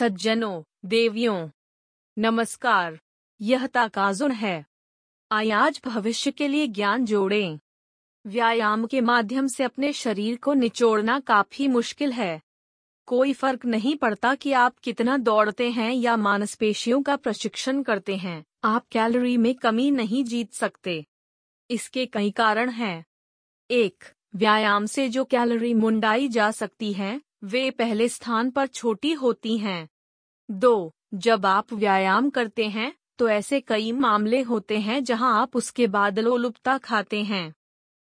सज्जनों, देवियों, नमस्कार, यह ताकाजुन है। आज भविष्य के लिए ज्ञान जोड़ें। व्यायाम के माध्यम से अपने शरीर को निचोड़ना काफ़ी मुश्किल है। कोई फ़र्क नहीं पड़ता कि आप कितना दौड़ते हैं या मांसपेशियों का प्रशिक्षण करते हैं। आप कैलोरी में कमी नहीं जीत सकते। इसके कई कारण हैं। एक, व्यायाम से जो कैलोरी मुंडाई जा सकती हैं वे पहले स्थान पर छोटी होती हैं। दो, जब आप व्यायाम करते हैं तो ऐसे कई मामले होते हैं जहाँ आप उसके बाद लोलुपता खाते हैं।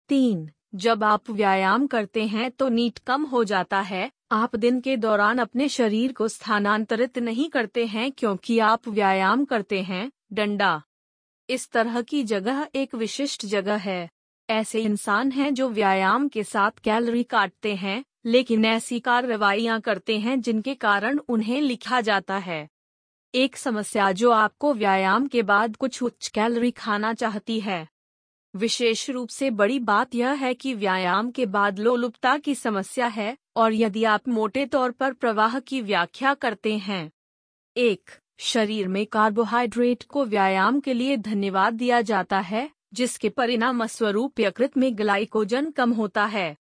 तीन, जब आप व्यायाम करते हैं तो नीट कम हो जाता है। आप दिन के दौरान अपने शरीर को स्थानांतरित नहीं करते हैं क्योंकि आप व्यायाम करते हैं। डंडा। इस तरह की जगह एक विशिष्ट जगह है। ऐसे इंसान हैं जो व्यायाम के साथ कैलोरी काटते हैं। लेकिन ऐसी कार्रवाइयाँ करते हैं जिनके कारण उन्हें लिखा जाता है। एक समस्या जो आपको व्यायाम के बाद कुछ उच्च कैलोरी खाना चाहती है। विशेष रूप से बड़ी बात यह है कि व्यायाम के बाद लोलुपता की समस्या है और यदि आप मोटे तौर पर प्रवाह की व्याख्या करते हैं। एक, शरीर में कार्बोहाइड्रेट को व्यायाम के लिए धन्यवाद दिया जाता है, जिसके परिणाम स्वरूप यकृत में ग्लाइकोजन कम होता है।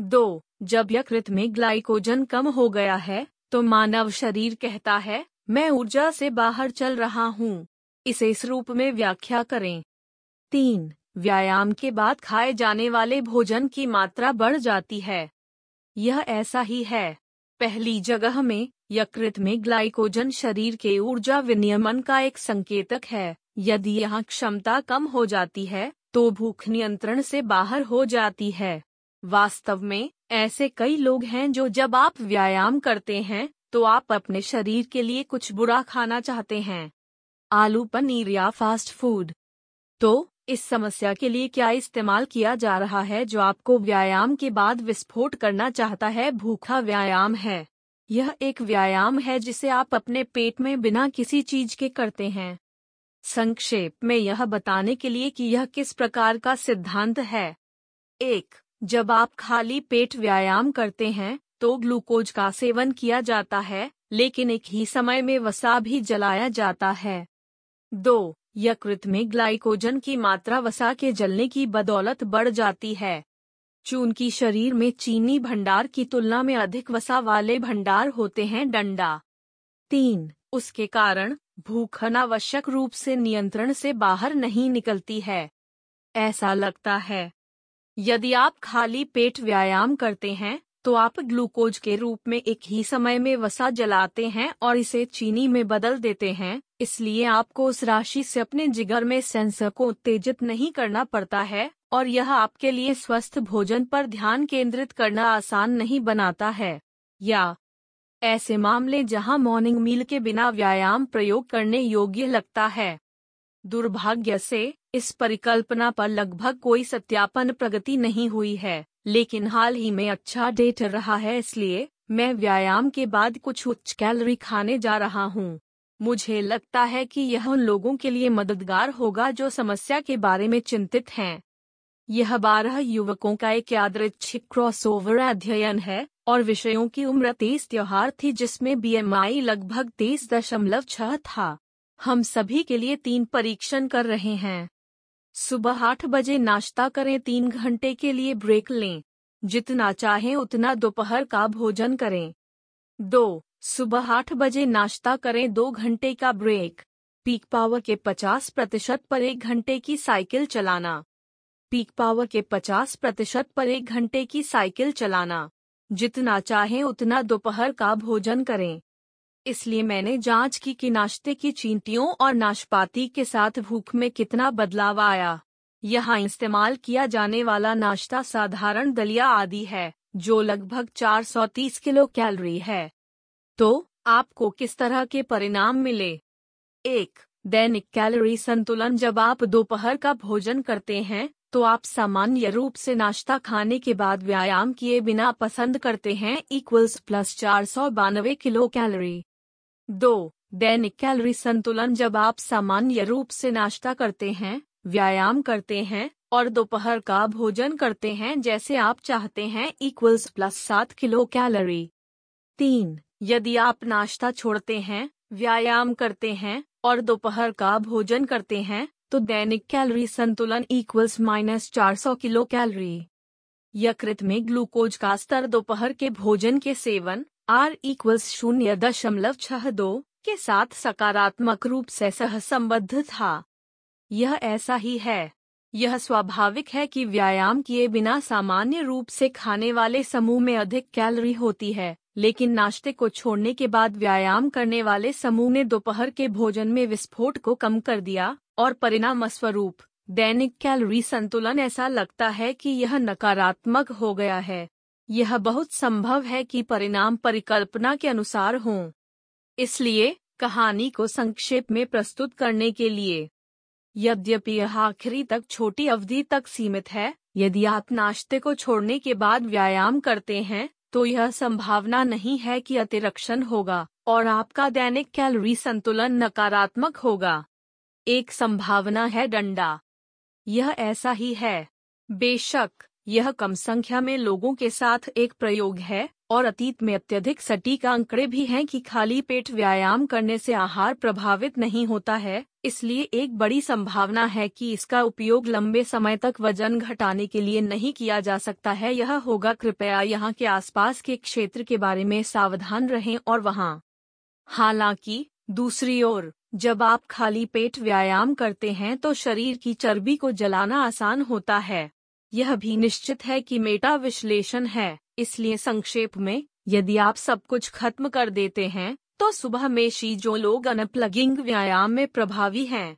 दो जब यकृत में ग्लाइकोजन कम हो गया है तो मानव शरीर कहता है, मैं ऊर्जा से बाहर चल रहा हूँ। इसे इस रूप में व्याख्या करें। तीन, व्यायाम के बाद खाए जाने वाले भोजन की मात्रा बढ़ जाती है। यह ऐसा ही है। पहली जगह में, यकृत में ग्लाइकोजन शरीर के ऊर्जा विनियमन का एक संकेतक है। यदि यहाँ क्षमता कम हो जाती है तो भूख नियंत्रण से बाहर हो जाती है। वास्तव में ऐसे कई लोग हैं जो जब आप व्यायाम करते हैं तो आप अपने शरीर के लिए कुछ बुरा खाना चाहते हैं। आलू पनीर या फास्ट फ़ूड तो इस समस्या के लिए क्या इस्तेमाल किया जा रहा है जो आपको व्यायाम के बाद विस्फोट करना चाहता है? भूखा व्यायाम है। यह एक व्यायाम है जिसे आप अपने पेट में बिना किसी चीज़ के करते हैं। संक्षेप में यह बताने के लिए कि यह किस प्रकार का सिद्धांत है। एक जब आप खाली पेट व्यायाम करते हैं तो ग्लूकोज का सेवन किया जाता है, लेकिन एक ही समय में वसा भी जलाया जाता है। दो, यकृत में ग्लाइकोजन की मात्रा वसा के जलने की बदौलत बढ़ जाती है। चूँकि शरीर में चीनी भंडार की तुलना में अधिक वसा वाले भंडार होते हैं डंडा। तीन, उसके कारण, भूख अनावश्यक रूप से नियंत्रण से बाहर नहीं निकलती है। ऐसा लगता है यदि आप खाली पेट व्यायाम करते हैं तो आप ग्लूकोज के रूप में एक ही समय में वसा जलाते हैं और इसे चीनी में बदल देते हैं, इसलिए आपको उस राशि से अपने जिगर में सेंसर को उत्तेजित नहीं करना पड़ता है, और यह आपके लिए स्वस्थ भोजन पर ध्यान केंद्रित करना आसान नहीं बनाता है। या, ऐसे मामले जहाँ मॉर्निंग मील के बिना व्यायाम प्रयोग करने योग्य लगता है। दुर्भाग्य से इस परिकल्पना पर लगभग कोई सत्यापन प्रगति नहीं हुई है, लेकिन हाल ही में अच्छा डेट रहा है इसलिए मैं व्यायाम के बाद कुछ उच्च कैलोरी खाने जा रहा हूँ। मुझे लगता है कि यह उन लोगों के लिए मददगार होगा जो समस्या के बारे में चिंतित हैं। यह बारह युवकों का एक यादृच्छिक क्रॉसओवर अध्ययन है, और विषयों की उम्र तेईस त्योहार थी जिसमें बीएमआई लगभग तेईस दशमलव छह था। हम सभी के लिए तीन परीक्षण कर रहे हैं। सुबह आठ बजे नाश्ता करें, तीन घंटे के लिए ब्रेक लें। जितना चाहें, उतना दोपहर का भोजन करें। दो, सुबह आठ बजे नाश्ता करें, दो घंटे का ब्रेक पीक पावर के 50 प्रतिशत पर एक घंटे की साइकिल चलाना। पीक पावर के 50 प्रतिशत पर एक घंटे की साइकिल चलाना। जितना चाहें, उतना दोपहर का भोजन करें। इसलिए मैंने जाँच की कि नाश्ते की चींटियों और नाशपाती के साथ भूख में कितना बदलाव आया। यहाँ इस्तेमाल किया जाने वाला नाश्ता साधारण दलिया आदि है, जो लगभग 430 किलो कैलोरी है। तो आपको किस तरह के परिणाम मिले? एक, दैनिक कैलोरी संतुलन। जब आप दोपहर का भोजन करते हैं तो आप सामान्य रूप से नाश्ता खाने के बाद व्यायाम किए बिना पसंद करते हैं इक्वल्स प्लस चार सौ बानवे किलो कैलोरी। दो, दैनिक कैलोरी संतुलन जब आप सामान्य रूप से नाश्ता करते हैं, व्यायाम करते हैं, और दोपहर का भोजन करते हैं जैसे आप चाहते हैं इक्वल्स प्लस सात किलो कैलोरी तीन, यदि आप नाश्ता छोड़ते हैं, व्यायाम करते हैं, और दोपहर का भोजन करते हैं तो दैनिक कैलोरी संतुलन इक्वल्स माइनस चार सौ किलो कैलोरी यकृत में ग्लूकोज का स्तर दोपहर के भोजन के सेवन आर इक्वल्स शून्य दशमलव छह दो के साथ सकारात्मक रूप से सहसंबद्ध था। यह ऐसा ही है। यह स्वाभाविक है कि व्यायाम किए बिना सामान्य रूप से खाने वाले समूह में अधिक कैलोरी होती है, लेकिन नाश्ते को छोड़ने के बाद व्यायाम करने वाले समूह ने दोपहर के भोजन में विस्फोट को कम कर दिया, और परिणाम स्वरूप दैनिक कैलोरी संतुलन ऐसा लगता है कि यह नकारात्मक हो गया है। यह बहुत संभव है कि परिणाम परिकल्पना के अनुसार हों। इसलिए, कहानी को संक्षेप में प्रस्तुत करने के लिए। यद्यपि यह आखिरी तक छोटी अवधि तक सीमित है, यदि आप नाश्ते को छोड़ने के बाद व्यायाम करते हैं तो यह संभावना नहीं है कि अतिरक्षण होगा, और आपका दैनिक कैलोरी संतुलन नकारात्मक होगा। एक संभावना है डंडा। यह ऐसा ही है। बेशक यह कम संख्या में लोगों के साथ एक प्रयोग है, और अतीत में अत्यधिक सटीक आंकड़े भी हैं कि खाली पेट व्यायाम करने से आहार प्रभावित नहीं होता है, इसलिए एक बड़ी संभावना है कि इसका उपयोग लंबे समय तक वज़न घटाने के लिए नहीं किया जा सकता है। यह होगा, कृपया यहाँ के आसपास के क्षेत्र के बारे में सावधान रहें और वहाँ। हालाँकि, दूसरी ओर, जब आप खाली पेट व्यायाम करते हैं तो शरीर की चर्बी को जलाना आसान होता है। यह भी निश्चित है कि मेटा विश्लेषण है, इसलिए संक्षेप में, यदि आप सब कुछ खत्म कर देते हैं तो सुबह में शी जो लोग अनप्लगिंग व्यायाम में प्रभावी हैं।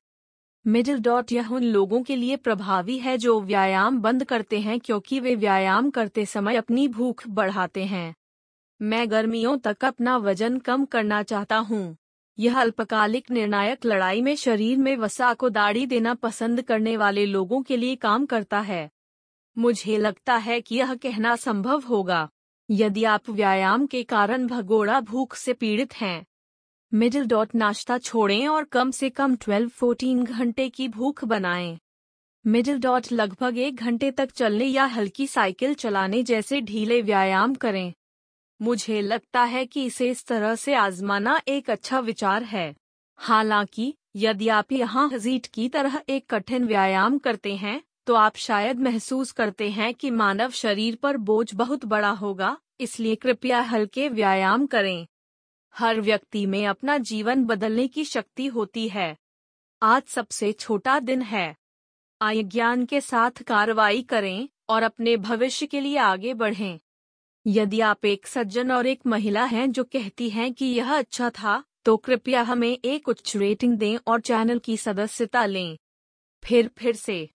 मिडिल डॉट यह उन लोगों के लिए प्रभावी है जो व्यायाम बंद करते हैं क्योंकि वे व्यायाम करते समय अपनी भूख बढ़ाते हैं। मैं गर्मियों तक अपना वज़न कम करना चाहता हूँ। यह अल्पकालिक निर्णायक लड़ाई में शरीर में वसा को दाढ़ी देना पसंद करने वाले लोगों के लिए काम करता है। मुझे लगता है कि यह कहना संभव होगा, यदि आप व्यायाम के कारण भगोड़ा भूख से पीड़ित हैं। मिडिल डॉट नाश्ता छोड़ें और कम से कम 12-14 घंटे की भूख बनाएँ। मिडिल डॉट लगभग एक घंटे तक चलने या हल्की साइकिल चलाने जैसे ढीले व्यायाम करें। मुझे लगता है कि इसे इस तरह से आजमाना एक अच्छा विचार है। हालाँकि, यदि आप यहाँ हजीट की तरह एक कठिन व्यायाम करते हैं तो आप शायद महसूस करते हैं कि मानव शरीर पर बोझ बहुत बड़ा होगा, इसलिए कृपया हल्के व्यायाम करें। हर व्यक्ति में अपना जीवन बदलने की शक्ति होती है। आज सबसे छोटा दिन है। आय ज्ञान के साथ कार्रवाई करें और अपने भविष्य के लिए आगे बढ़ें। यदि आप एक सज्जन और एक महिला हैं जो कहती हैं कि यह अच्छा था तो कृपया हमें एक उच्च रेटिंग दें और चैनल की सदस्यता लें। फिर फिर से।